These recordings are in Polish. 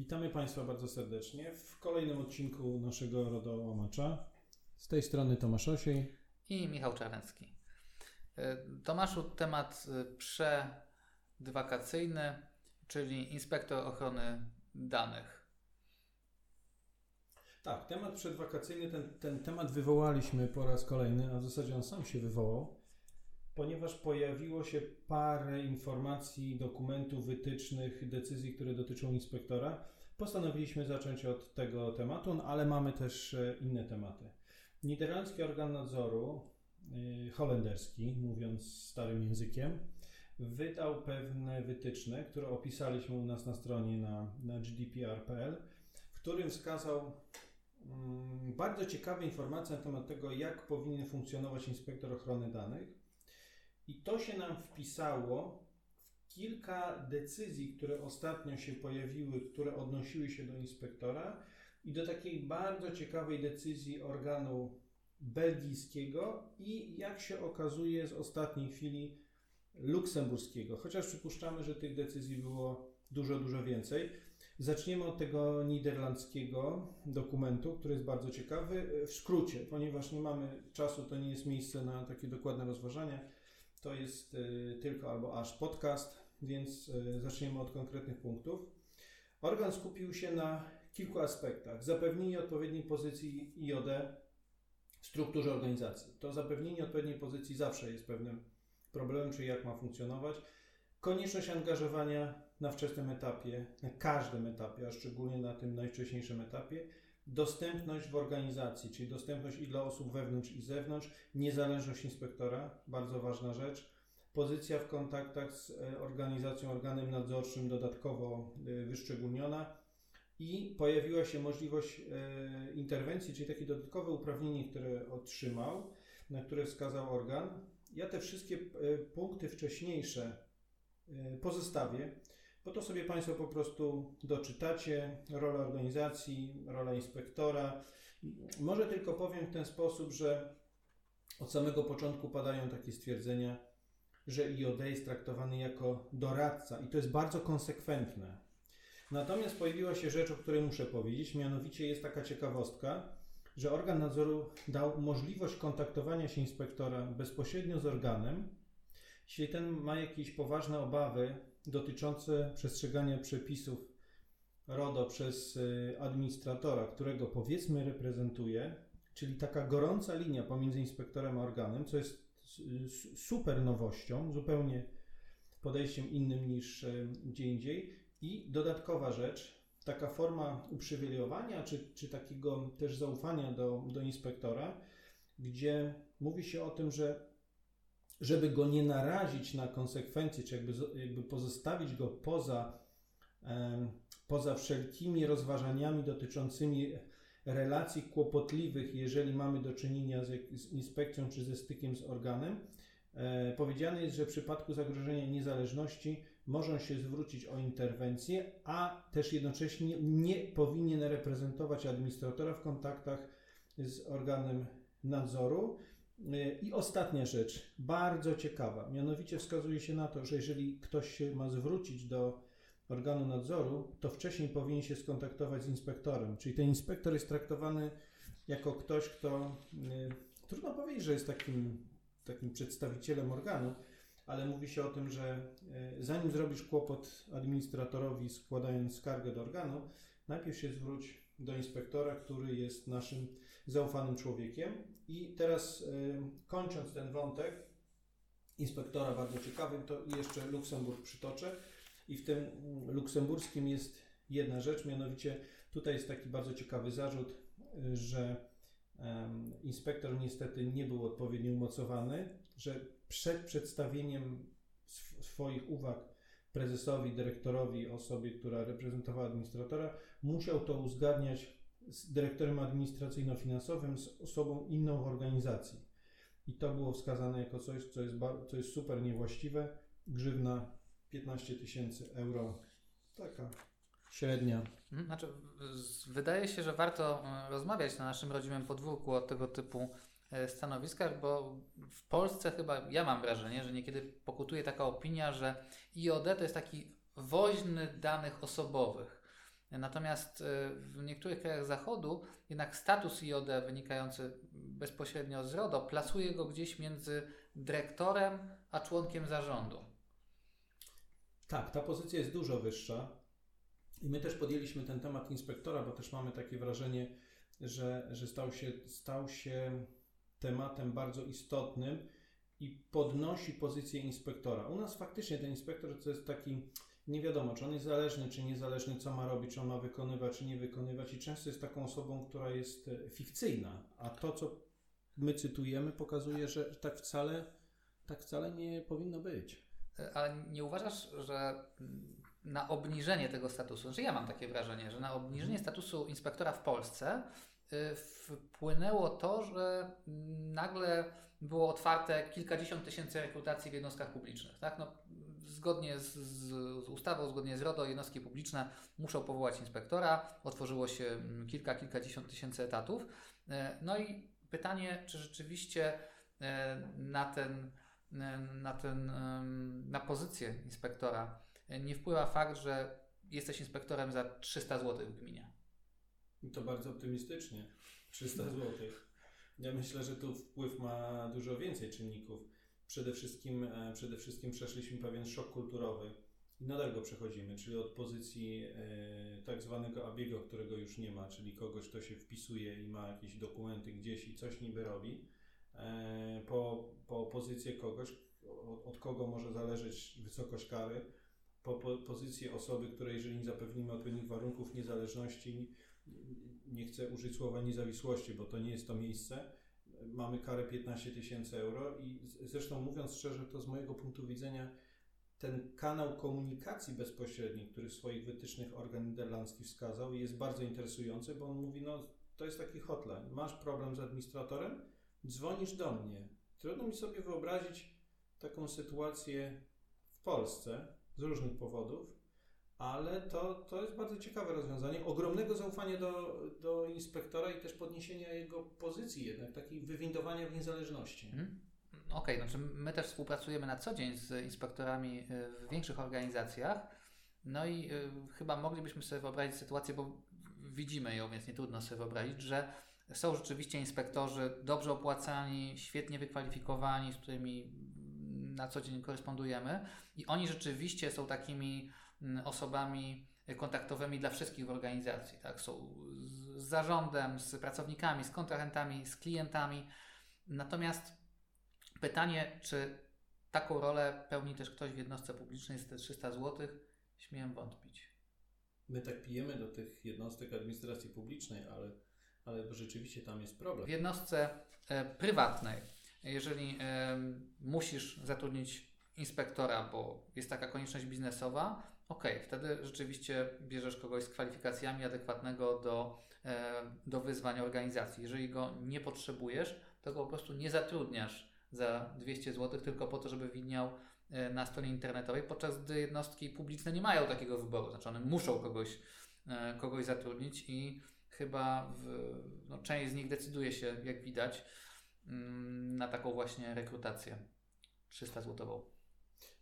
Witamy Państwa bardzo serdecznie w kolejnym odcinku naszego Rodołamacza. Z tej strony Tomasz Osiej i Michał Czarnecki. E, Tomaszu, temat e, przedwakacyjny, czyli inspektor ochrony danych. Tak, temat przedwakacyjny, ten, ten temat wywołaliśmy po raz kolejny, a w zasadzie on sam się wywołał, ponieważ pojawiło się parę informacji, dokumentów, wytycznych, decyzji, które dotyczą inspektora. Postanowiliśmy zacząć od tego tematu, no, ale mamy też e, inne tematy. Niderlandzki organ nadzoru, yy, holenderski, mówiąc starym językiem, wydał pewne wytyczne, które opisaliśmy u nas na stronie na, na gdpr.pl, w którym wskazał mm, bardzo ciekawe informacje na temat tego, jak powinien funkcjonować inspektor ochrony danych. I to się nam wpisało w kilka decyzji, które ostatnio się pojawiły, które odnosiły się do inspektora i do takiej bardzo ciekawej decyzji organu belgijskiego i jak się okazuje z ostatniej chwili luksemburskiego, chociaż przypuszczamy, że tych decyzji było dużo, dużo więcej. Zaczniemy od tego niderlandzkiego dokumentu, który jest bardzo ciekawy. W skrócie, ponieważ nie mamy czasu, to nie jest miejsce na takie dokładne rozważania. To jest y, tylko albo aż podcast, więc y, zaczniemy od konkretnych punktów. Organ skupił się na kilku aspektach. Zapewnienie odpowiedniej pozycji IOD w strukturze organizacji. To zapewnienie odpowiedniej pozycji zawsze jest pewnym problemem, czyli jak ma funkcjonować. Konieczność angażowania na wczesnym etapie, na każdym etapie, a szczególnie na tym najwcześniejszym etapie. Dostępność w organizacji, czyli dostępność i dla osób wewnątrz i zewnątrz, niezależność inspektora, bardzo ważna rzecz. Pozycja w kontaktach z e, organizacją, organem nadzorczym dodatkowo e, wyszczególniona i pojawiła się możliwość e, interwencji, czyli takie dodatkowe uprawnienie, które otrzymał, na które wskazał organ. Ja te wszystkie punkty wcześniejsze pozostawię, bo to sobie Państwo po prostu doczytacie. Rola organizacji, rola inspektora. Może tylko powiem w ten sposób, że od samego początku padają takie stwierdzenia, że IOD jest traktowany jako doradca i to jest bardzo konsekwentne Natomiast pojawiła się rzecz, o której muszę powiedzieć, mianowicie jest taka ciekawostka, że organ nadzoru dał możliwość kontaktowania się inspektora bezpośrednio z organem, jeśli ten ma jakieś poważne obawy dotyczące przestrzegania przepisów RODO przez y, administratora, którego powiedzmy reprezentuje, czyli taka gorąca linia pomiędzy inspektorem a organem, co jest super nowością, zupełnie podejściem innym niż y, gdzie indziej. I dodatkowa rzecz, taka forma uprzywilejowania, czy, czy takiego też zaufania do, do inspektora, gdzie mówi się o tym, że żeby go nie narazić na konsekwencje, czy jakby, jakby pozostawić go poza, poza wszelkimi rozważaniami dotyczącymi relacji kłopotliwych, jeżeli mamy do czynienia z, z inspekcją czy ze stykiem z organem, E, powiedziane jest, że w przypadku zagrożenia niezależności można się zwrócić o interwencję, a też jednocześnie nie powinien reprezentować administratora w kontaktach z organem nadzoru. E, I ostatnia rzecz, bardzo ciekawa, mianowicie wskazuje się na to, że jeżeli ktoś się ma zwrócić do organu nadzoru, to wcześniej powinien się skontaktować z inspektorem. Czyli ten inspektor jest traktowany jako ktoś, kto e, trudno powiedzieć, że jest takim takim przedstawicielem organu, ale mówi się o tym, że e, zanim zrobisz kłopot administratorowi składając skargę do organu, najpierw się zwróć do inspektora, który jest naszym zaufanym człowiekiem. I teraz e, kończąc ten wątek inspektora bardzo ciekawy, to jeszcze Luksemburg przytoczę. I w tym mm, luksemburskim jest jedna rzecz, mianowicie tutaj jest taki bardzo ciekawy zarzut, że Inspektor niestety nie był odpowiednio umocowany, że przed przedstawieniem swoich uwag prezesowi, dyrektorowi, osobie, która reprezentowała administratora, musiał to uzgadniać z dyrektorem administracyjno-finansowym, z osobą inną w organizacji. I to było wskazane jako coś, co jest, co jest super niewłaściwe. Grzywna 15 tysięcy euro. Taka Średnia. Mhm, znaczy, wydaje się, że warto e, rozmawiać na naszym rodzimym podwórku o tego typu e, stanowiskach, bo w Polsce chyba ja mam wrażenie, że niekiedy pokutuje taka opinia, że IOD to jest taki woźny danych osobowych. Natomiast w niektórych krajach Zachodu jednak status IOD wynikający bezpośrednio z RODO plasuje go gdzieś między dyrektorem a członkiem zarządu. Tak, ta pozycja jest dużo wyższa. I my też podjęliśmy ten temat inspektora, bo też mamy takie wrażenie, że, że stał, się, stał się tematem bardzo istotnym i podnosi pozycję inspektora. U nas faktycznie ten inspektor to jest taki, nie wiadomo, czy on jest zależny, czy niezależny, co ma robić, czy on ma wykonywać, czy nie wykonywać, i często jest taką osobą, która jest e, fikcyjna, a to, co my cytujemy, pokazuje, że tak wcale, tak wcale nie powinno być. E, ale nie uważasz, że na obniżenie tego statusu, znaczy ja mam takie wrażenie, że na obniżenie mhm. statusu inspektora w Polsce y, wpłynęło to, że nagle było otwarte kilkadziesiąt tysięcy rekrutacji w jednostkach publicznych. Tak? No, zgodnie z, z, ustawą, zgodnie z RODO, jednostki publiczne muszą powołać inspektora. Otworzyło się mm, kilka, kilkadziesiąt tysięcy etatów. Y, no i pytanie, czy rzeczywiście y, na ten, na ten, na pozycję inspektora nie wpływa fakt, że jesteś inspektorem za 300 zł w gminie. To bardzo optymistycznie. 300 zł. Ja myślę, że tu wpływ ma dużo więcej czynników. Przede wszystkim, e, przede wszystkim przeszliśmy pewien szok kulturowy i nadal go przechodzimy, czyli od pozycji e, tak zwanego abiego, którego już nie ma, czyli kogoś, kto się wpisuje i ma jakieś dokumenty gdzieś i coś niby robi, e, po, po pozycję kogoś, od, od kogo może zależeć wysokość kary, po, po pozycję osoby, której jeżeli nie zapewnimy odpowiednich warunków niezależności, nie chcę użyć słowa niezawisłości, bo to nie jest to miejsce, mamy karę 15 tysięcy euro i zresztą mówiąc szczerze, to z mojego punktu widzenia ten kanał komunikacji bezpośredniej, który w swoich wytycznych organ niderlandzki wskazał, jest bardzo interesujący, bo on mówi, no to jest taki hotline, masz problem z administratorem, dzwonisz do mnie. Trudno mi sobie wyobrazić taką sytuację w Polsce, z różnych powodów, ale to, to jest bardzo ciekawe rozwiązanie. Ogromnego zaufania do, do inspektora i też podniesienia jego pozycji, jednak takiej wywindowania w niezależności. Hmm. Okej, okay, znaczy my też współpracujemy na co dzień z inspektorami y, w większych organizacjach. No i y, chyba moglibyśmy sobie wyobrazić sytuację, bo widzimy ją, więc nie trudno sobie wyobrazić, że są rzeczywiście inspektorzy dobrze opłacani, świetnie wykwalifikowani, z którymi na co dzień korespondujemy i oni rzeczywiście są takimi osobami kontaktowymi dla wszystkich w organizacji. Tak? Są z zarządem, z pracownikami, z kontrahentami, z klientami. Natomiast pytanie, czy taką rolę pełni też ktoś w jednostce publicznej z te 300 zł, śmiem wątpić. My tak pijemy do tych jednostek administracji publicznej, ale, ale rzeczywiście tam jest problem. W jednostce e, prywatnej jeżeli musisz zatrudnić inspektora, bo jest taka konieczność biznesowa, ok, wtedy rzeczywiście bierzesz kogoś z kwalifikacjami adekwatnego do, do wyzwań organizacji. Jeżeli go nie potrzebujesz, to go po prostu nie zatrudniasz za 200 zł tylko po to, żeby widniał e, na stronie internetowej, podczas gdy jednostki publiczne nie mają takiego wyboru, znaczy one muszą kogoś, e, kogoś zatrudnić i chyba w, no, część z nich decyduje się, jak widać, Mm, na taką właśnie rekrutację 300 złotową?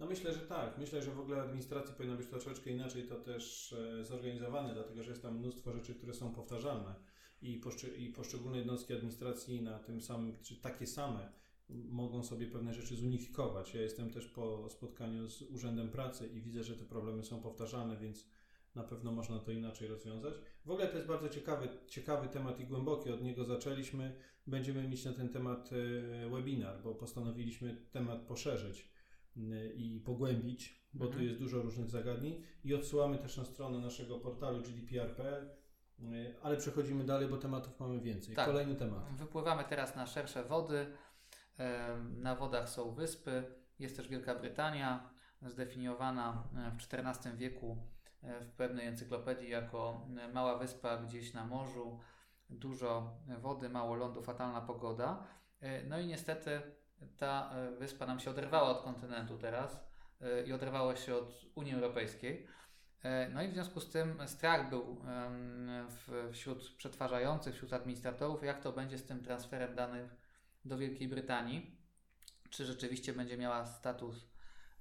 No myślę, że tak. Myślę, że w ogóle administracja powinna być troszeczkę inaczej to też e, zorganizowane, dlatego że jest tam mnóstwo rzeczy, które są powtarzalne i, poszczy i poszczególne jednostki administracji na tym samym, czy takie same mogą sobie pewne rzeczy zunifikować. Ja jestem też po spotkaniu z Urzędem Pracy i widzę, że te problemy są powtarzalne, więc na pewno można to inaczej rozwiązać. W ogóle to jest bardzo ciekawy, ciekawy temat i głęboki. Od niego zaczęliśmy. Będziemy mieć na ten temat e, webinar, bo postanowiliśmy temat poszerzyć i pogłębić, bo mhm. tu jest dużo różnych zagadnień. I odsyłamy też na stronę naszego portalu gdpr.pl. E, ale przechodzimy dalej, bo tematów mamy więcej. Tak. Kolejny temat. Wypływamy teraz na szersze wody. Na wodach są wyspy. Jest też Wielka Brytania, zdefiniowana w XIV wieku w pewnej encyklopedii jako mała wyspa gdzieś na morzu, dużo wody, mało lądu, fatalna pogoda. No i niestety ta wyspa nam się oderwała od kontynentu teraz i oderwała się od Unii Europejskiej. No i w związku z tym strach był wśród przetwarzających, wśród administratorów, jak to będzie z tym transferem danych do Wielkiej Brytanii. Czy rzeczywiście będzie miała status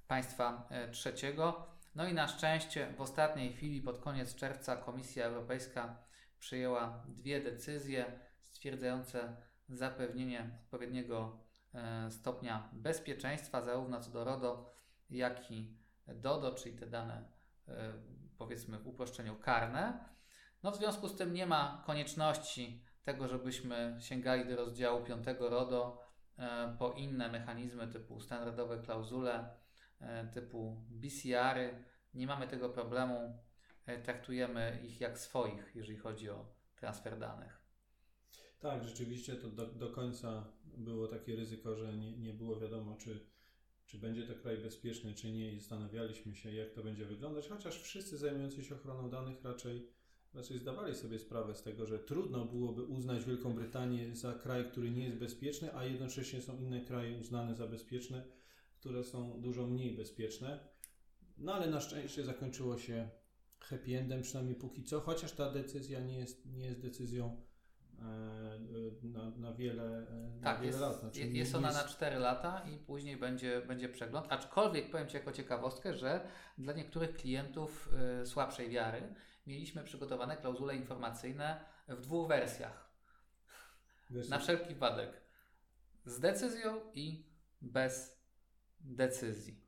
państwa trzeciego, No i na szczęście w ostatniej chwili, pod koniec czerwca, Komisja Europejska przyjęła dwie decyzje stwierdzające zapewnienie odpowiedniego e, stopnia bezpieczeństwa, zarówno co do RODO, jak i DODO, czyli te dane e, powiedzmy w uproszczeniu karne. No w związku z tym nie ma konieczności tego, żebyśmy sięgali do rozdziału 5 RODO e, po inne mechanizmy typu standardowe klauzule, typu BCR-y. Nie mamy tego problemu, traktujemy ich jak swoich, jeżeli chodzi o transfer danych. Tak, rzeczywiście to do, do końca było takie ryzyko, że nie, nie było wiadomo, czy, czy będzie to kraj bezpieczny, czy nie, i zastanawialiśmy się, jak to będzie wyglądać, chociaż wszyscy zajmujący się ochroną danych raczej, raczej zdawali sobie sprawę z tego, że trudno byłoby uznać Wielką Brytanię za kraj, który nie jest bezpieczny, a jednocześnie są inne kraje uznane za bezpieczne, które są dużo mniej bezpieczne. No ale na szczęście zakończyło się happy endem, przynajmniej póki co, chociaż ta decyzja nie jest, nie jest decyzją na, na wiele, e, tak, na wiele jest, lat. Znaczy, jest, jest ona na 4 lata i później będzie, będzie przegląd. Aczkolwiek powiem Ci jako ciekawostkę, że dla niektórych klientów y, słabszej wiary mieliśmy przygotowane klauzule informacyjne w dwóch wersjach. Wiesz, na wszelki wypadek. Z decyzją i bez decyzji.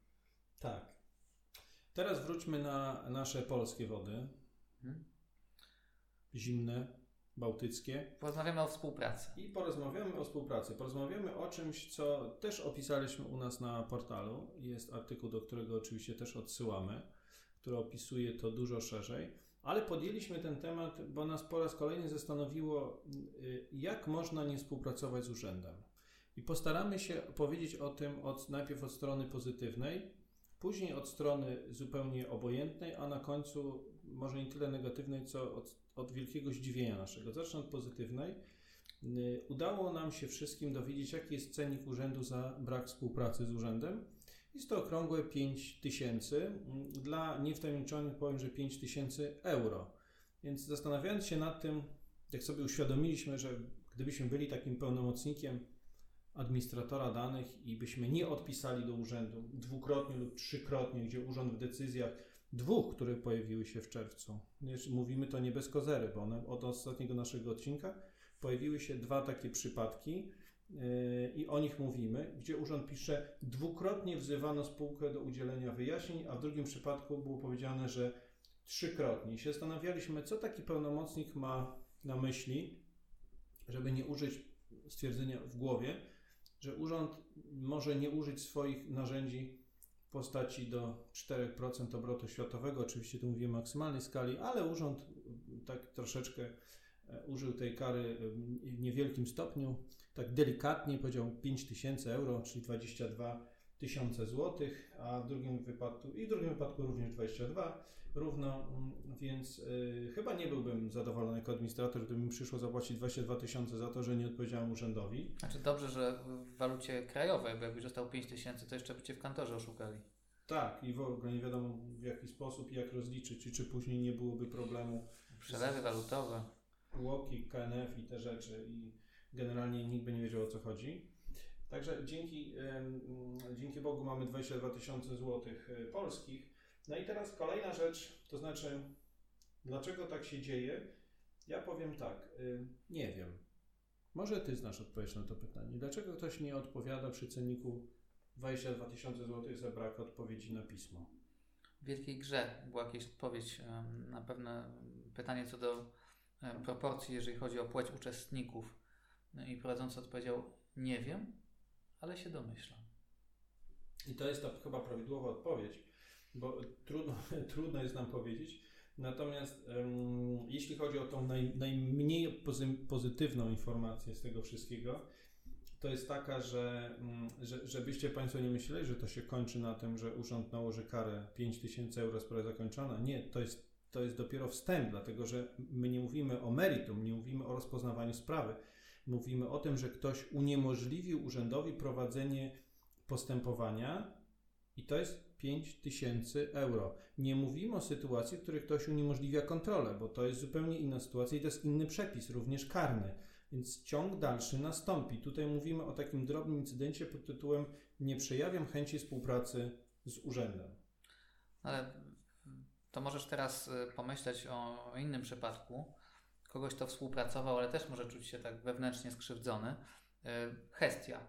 Tak. Teraz wróćmy na nasze polskie wody. Hmm. Zimne, bałtyckie. Porozmawiamy o współpracy. I porozmawiamy o współpracy. Porozmawiamy o czymś, co też opisaliśmy u nas na portalu. Jest artykuł, do którego oczywiście też odsyłamy, który opisuje to dużo szerzej. Ale podjęliśmy ten temat, bo nas po raz kolejny zastanowiło, y, jak można nie współpracować z urzędem. I postaramy się powiedzieć o tym od, najpierw od strony pozytywnej, Później od strony zupełnie obojętnej, a na końcu może nie tyle negatywnej, co od, od wielkiego zdziwienia naszego. Zacznę od pozytywnej. Y, udało nam się wszystkim dowiedzieć, jaki jest cennik urzędu za brak współpracy z urzędem. Jest to okrągłe 5 tysięcy. Dla niewtajemniczonych powiem, że 5 tysięcy euro. Więc zastanawiając się nad tym, jak sobie uświadomiliśmy, że gdybyśmy byli takim pełnomocnikiem administratora danych i byśmy nie odpisali do urzędu dwukrotnie lub trzykrotnie, gdzie urząd w decyzjach dwóch, które pojawiły się w czerwcu, mówimy to nie bez kozery, bo one, od ostatniego naszego odcinka pojawiły się dwa takie przypadki yy, i o nich mówimy, gdzie urząd pisze dwukrotnie wzywano spółkę do udzielenia wyjaśnień, a w drugim przypadku było powiedziane, że trzykrotnie. Się zastanawialiśmy, co taki pełnomocnik ma na myśli, żeby nie użyć stwierdzenia w głowie, że urząd może nie użyć swoich narzędzi postaci do 4% obrotu światowego, oczywiście tu mówię o maksymalnej skali, ale urząd tak troszeczkę e, użył tej kary w niewielkim stopniu, tak delikatnie powiedział 5000 euro, czyli 22 tysiące złotych, a w drugim wypadku i w drugim wypadku również 22 równo, mm, więc y, chyba nie byłbym zadowolony jako administrator, gdyby mi przyszło zapłacić 22 tysiące za to, że nie odpowiedziałem urzędowi. Znaczy dobrze, że w walucie krajowej, bo jakbyś dostał 5 tysięcy, to jeszcze by Cię w kantorze oszukali. Tak, i w ogóle nie wiadomo w jaki sposób i jak rozliczyć, i czy później nie byłoby problemu. Przelewy walutowe. Łoki, KNF i te rzeczy i generalnie nikt by nie wiedział o co chodzi. Także dzięki, dzięki Bogu mamy 22 tysiące złotych e, polskich. No i teraz kolejna rzecz, to znaczy, dlaczego tak się dzieje? Ja powiem tak, y, nie wiem. Może Ty znasz odpowiedź na to pytanie. Dlaczego ktoś nie odpowiada przy cenniku 22 tysiące złotych za brak odpowiedzi na pismo? W Wielkiej Grze była jakaś odpowiedź na pewne pytanie co do proporcji, jeżeli chodzi o płeć uczestników. No I prowadzący odpowiedział, nie wiem, ale się domyślam. I to jest chyba prawidłowa odpowiedź, bo trudno, trudno jest nam powiedzieć. Natomiast um, jeśli chodzi o tą naj, najmniej pozy, pozytywną informację z tego wszystkiego, to jest taka, że, um, że żebyście Państwo nie myśleli, że to się kończy na tym, że urząd nałoży karę 5000 euro, sprawa zakończona. Nie, to jest, to jest dopiero wstęp, dlatego że my nie mówimy o meritum, nie mówimy o rozpoznawaniu sprawy mówimy o tym, że ktoś uniemożliwił urzędowi prowadzenie postępowania i to jest 5 tysięcy euro. Nie mówimy o sytuacji, w której ktoś uniemożliwia kontrolę, bo to jest zupełnie inna sytuacja i to jest inny przepis, również karny. Więc ciąg dalszy nastąpi. Tutaj mówimy o takim drobnym incydencie pod tytułem nie przejawiam chęci współpracy z urzędem. Ale to możesz teraz pomyśleć o innym przypadku, kogoś, kto współpracował, ale też może czuć się tak wewnętrznie skrzywdzony. Hestia,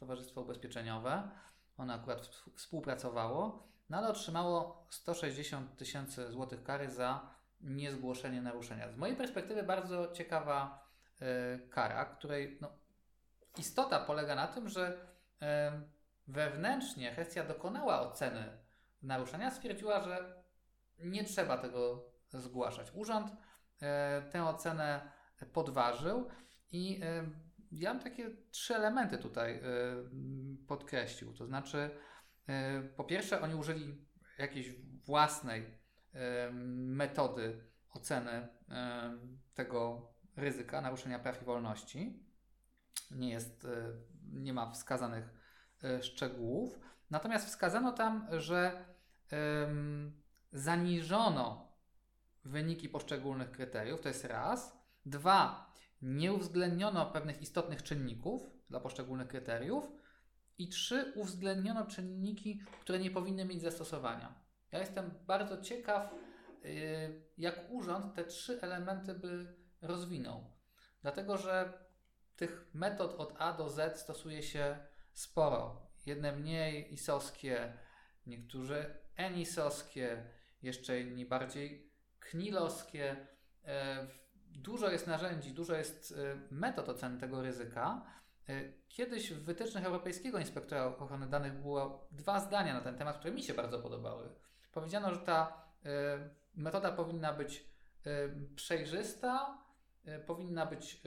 Towarzystwo Ubezpieczeniowe, ono akurat współpracowało, no ale otrzymało 160 tysięcy złotych kary za niezgłoszenie naruszenia. Z mojej perspektywy bardzo ciekawa y, kara, której no, istota polega na tym, że y, wewnętrznie Hestia dokonała oceny naruszenia, stwierdziła, że nie trzeba tego zgłaszać. Urząd tę ocenę podważył i ja bym takie trzy elementy tutaj podkreślił. To znaczy, po pierwsze, oni użyli jakiejś własnej metody oceny tego ryzyka naruszenia praw i wolności. Nie jest, e, nie ma wskazanych e, szczegółów. Natomiast wskazano tam, że zaniżono wyniki poszczególnych kryteriów, to jest raz. Dwa, nie uwzględniono pewnych istotnych czynników dla poszczególnych kryteriów. I trzy, uwzględniono czynniki, które nie powinny mieć zastosowania. Ja jestem bardzo ciekaw, y, jak urząd te trzy elementy by rozwinął. Dlatego, że tych metod od A do Z stosuje się sporo. Jedne mniej isowskie, niektórzy enisowskie, jeszcze inni bardziej knilowskie. E, dużo jest narzędzi, dużo jest e, metod oceny tego ryzyka. E, kiedyś w wytycznych Europejskiego Inspektora Ochrony Danych było dwa zdania na ten temat, które mi się bardzo podobały. Powiedziano, że ta metoda powinna być przejrzysta, powinna być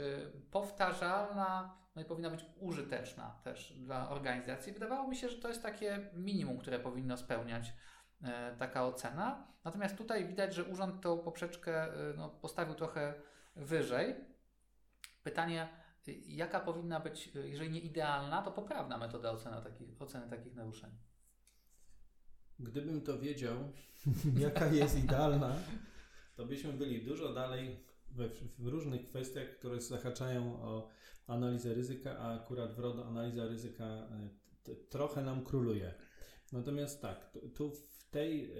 powtarzalna, no i powinna być użyteczna też dla organizacji. Wydawało mi się, że to jest takie minimum, które powinno spełniać taka ocena. Natomiast tutaj widać, że urząd tą poprzeczkę no, postawił trochę wyżej. Pytanie, jaka powinna być, jeżeli nie idealna, to poprawna metoda oceny takich, oceny takich naruszeń? Gdybym to wiedział, jaka jest idealna, to byśmy byli dużo dalej we, w różnych kwestiach, które zahaczają o analizę ryzyka, a akurat w RODO analiza ryzyka e, t, trochę nam króluje. Natomiast tak, tu w tej,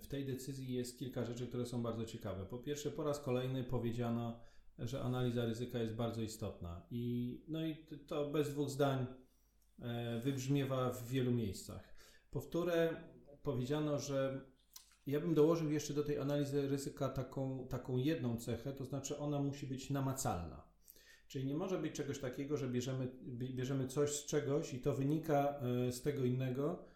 w tej decyzji jest kilka rzeczy, które są bardzo ciekawe. Po pierwsze, po raz kolejny powiedziano, że analiza ryzyka jest bardzo istotna i, no i to bez dwóch zdań e, wybrzmiewa w wielu miejscach. Powtórę, powiedziano, że ja bym dołożył jeszcze do tej analizy ryzyka taką, taką jedną cechę, to znaczy ona musi być namacalna. Czyli nie może być czegoś takiego, że bierzemy, bierzemy coś z czegoś i to wynika e, z tego innego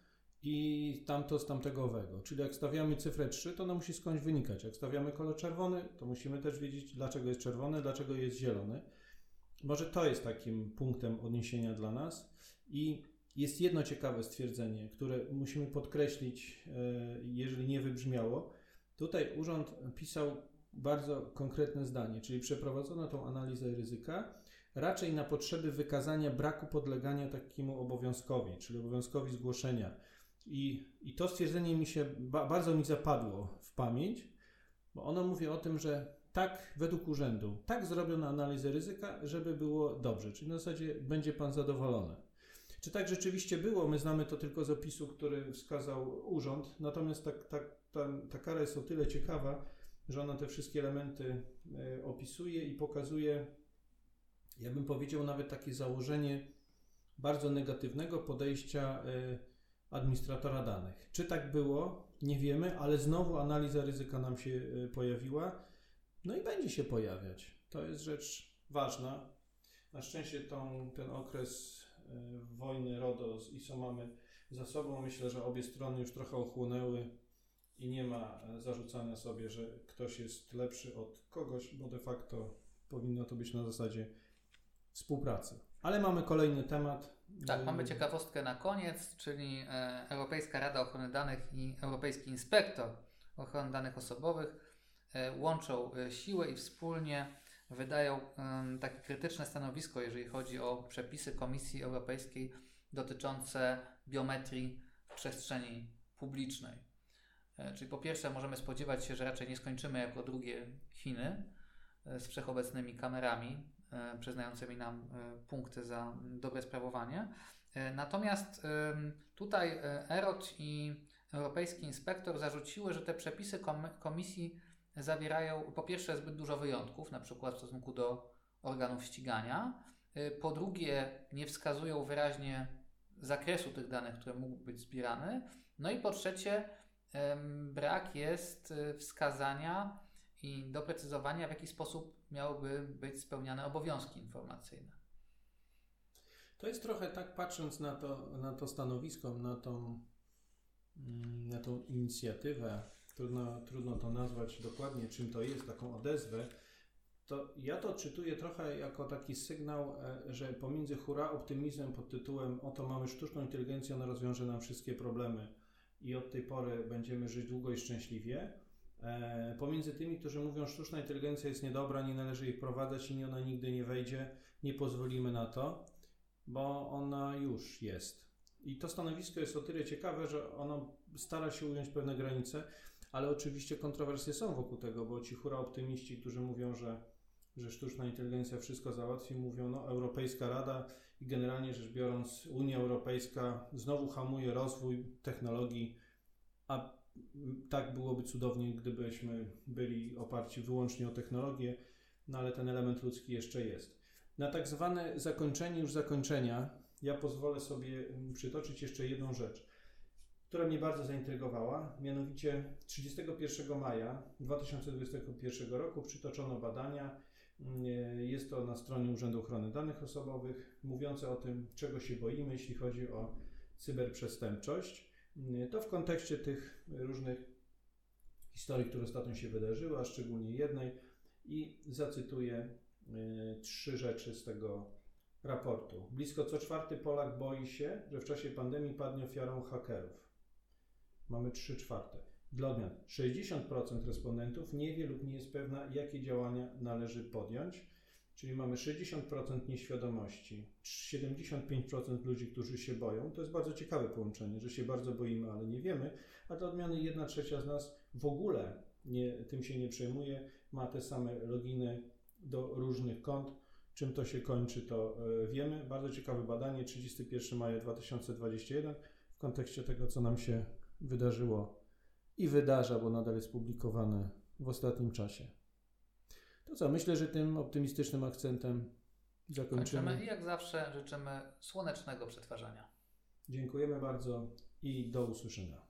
i tamto z tamtego owego. Czyli jak stawiamy cyfrę 3, to ona musi skądś wynikać. Jak stawiamy kolor czerwony, to musimy też wiedzieć, dlaczego jest czerwony, dlaczego jest zielony. Może to jest takim punktem odniesienia dla nas. I jest jedno ciekawe stwierdzenie, które musimy podkreślić, e, jeżeli nie wybrzmiało. Tutaj urząd pisał bardzo konkretne zdanie, czyli przeprowadzono tą analizę ryzyka raczej na potrzeby wykazania braku podlegania takiemu obowiązkowi, czyli obowiązkowi zgłoszenia. I, i to stwierdzenie mi się ba, bardzo mi zapadło w pamięć, bo ono mówi o tym, że tak według urzędu, tak zrobiono analizę ryzyka, żeby było dobrze, czyli na zasadzie będzie pan zadowolony. Czy tak rzeczywiście było? My znamy to tylko z opisu, który wskazał urząd, natomiast tak, tak, ta, ta kara jest o tyle ciekawa, że ona te wszystkie elementy e, opisuje i pokazuje, ja bym powiedział, nawet takie założenie bardzo negatywnego podejścia e, administratora danych. Czy tak było? Nie wiemy, ale znowu analiza ryzyka nam się e, pojawiła, no i będzie się pojawiać. To jest rzecz ważna. Na szczęście tą, ten okres E, wojny RODO z ISO mamy za sobą. Myślę, że obie strony już trochę ochłonęły i nie ma e, zarzucania sobie, że ktoś jest lepszy od kogoś, bo de facto powinno to być na zasadzie współpracy. Ale mamy kolejny temat. Tak, mamy ciekawostkę na koniec, czyli e, Europejska Rada Ochrony Danych i Europejski Inspektor Ochrony Danych Osobowych łączą siły i wspólnie wydają takie krytyczne stanowisko, jeżeli chodzi o przepisy Komisji Europejskiej dotyczące biometrii w przestrzeni publicznej. E, czyli po pierwsze możemy spodziewać się, że raczej nie skończymy jako drugie Chiny e, z wszechobecnymi kamerami e, przyznającymi nam punkty za dobre sprawowanie. Natomiast tutaj EROT i europejski inspektor zarzuciły, że te przepisy kom komisji zawierają po pierwsze zbyt dużo wyjątków, na przykład w stosunku do organów ścigania, po drugie nie wskazują wyraźnie zakresu tych danych, które mógł być zbierany, no i po trzecie brak jest wskazania i doprecyzowania, w jaki sposób miałyby być spełniane obowiązki informacyjne. To jest trochę tak, patrząc na to, na to stanowisko, na tą, mm, na tą inicjatywę, trudno, trudno to nazwać dokładnie, czym to jest, taką odezwę, to ja to czytuję trochę jako taki sygnał, e, że pomiędzy hura optymizmem pod tytułem oto mamy sztuczną inteligencję, ona rozwiąże nam wszystkie problemy i od tej pory będziemy żyć długo i szczęśliwie, pomiędzy tymi, którzy mówią sztuczna inteligencja jest niedobra, nie należy jej wprowadzać i ona nigdy nie wejdzie, nie pozwolimy na to, bo ona już jest. I to stanowisko jest o tyle ciekawe, że ono stara się ująć pewne granice, ale oczywiście kontrowersje są wokół tego, bo ci hura optymiści, którzy mówią, że, że sztuczna inteligencja wszystko załatwi, mówią, no Europejska Rada i generalnie rzecz biorąc Unia Europejska znowu hamuje rozwój technologii, a tak byłoby cudownie, gdybyśmy byli oparci wyłącznie o technologię, no ale ten element ludzki jeszcze jest. Na tak zwane zakończenie już zakończenia, ja pozwolę sobie przytoczyć jeszcze jedną rzecz która mnie bardzo zaintrygowała. Mianowicie 31 maja 2021 roku przytoczono badania. Mm, jest to na stronie Urzędu Ochrony Danych Osobowych, mówiące o tym, czego się boimy, jeśli chodzi o cyberprzestępczość. Mm, to w kontekście tych różnych historii, które ostatnio się wydarzyły, a szczególnie jednej. I zacytuję y, trzy rzeczy z tego raportu. Blisko co czwarty Polak boi się, że w czasie pandemii padnie ofiarą hakerów mamy 3 czwarte. Dla odmian 60% respondentów nie wie lub nie jest pewna, jakie działania należy podjąć, czyli mamy 60% nieświadomości, 75% ludzi, którzy się boją. To jest bardzo ciekawe połączenie, że się bardzo boimy, ale nie wiemy, a dla odmiany 1 trzecia z nas w ogóle nie, tym się nie przejmuje, ma te same loginy do różnych kont. Czym to się kończy, to e, wiemy. Bardzo ciekawe badanie, 31 maja 2021 w kontekście tego, co nam się wydarzyło i wydarza, bo nadal jest publikowane w ostatnim czasie. To co, myślę, że tym optymistycznym akcentem zakończymy. Kończymy i jak zawsze życzymy słonecznego przetwarzania. Dziękujemy bardzo i do usłyszenia.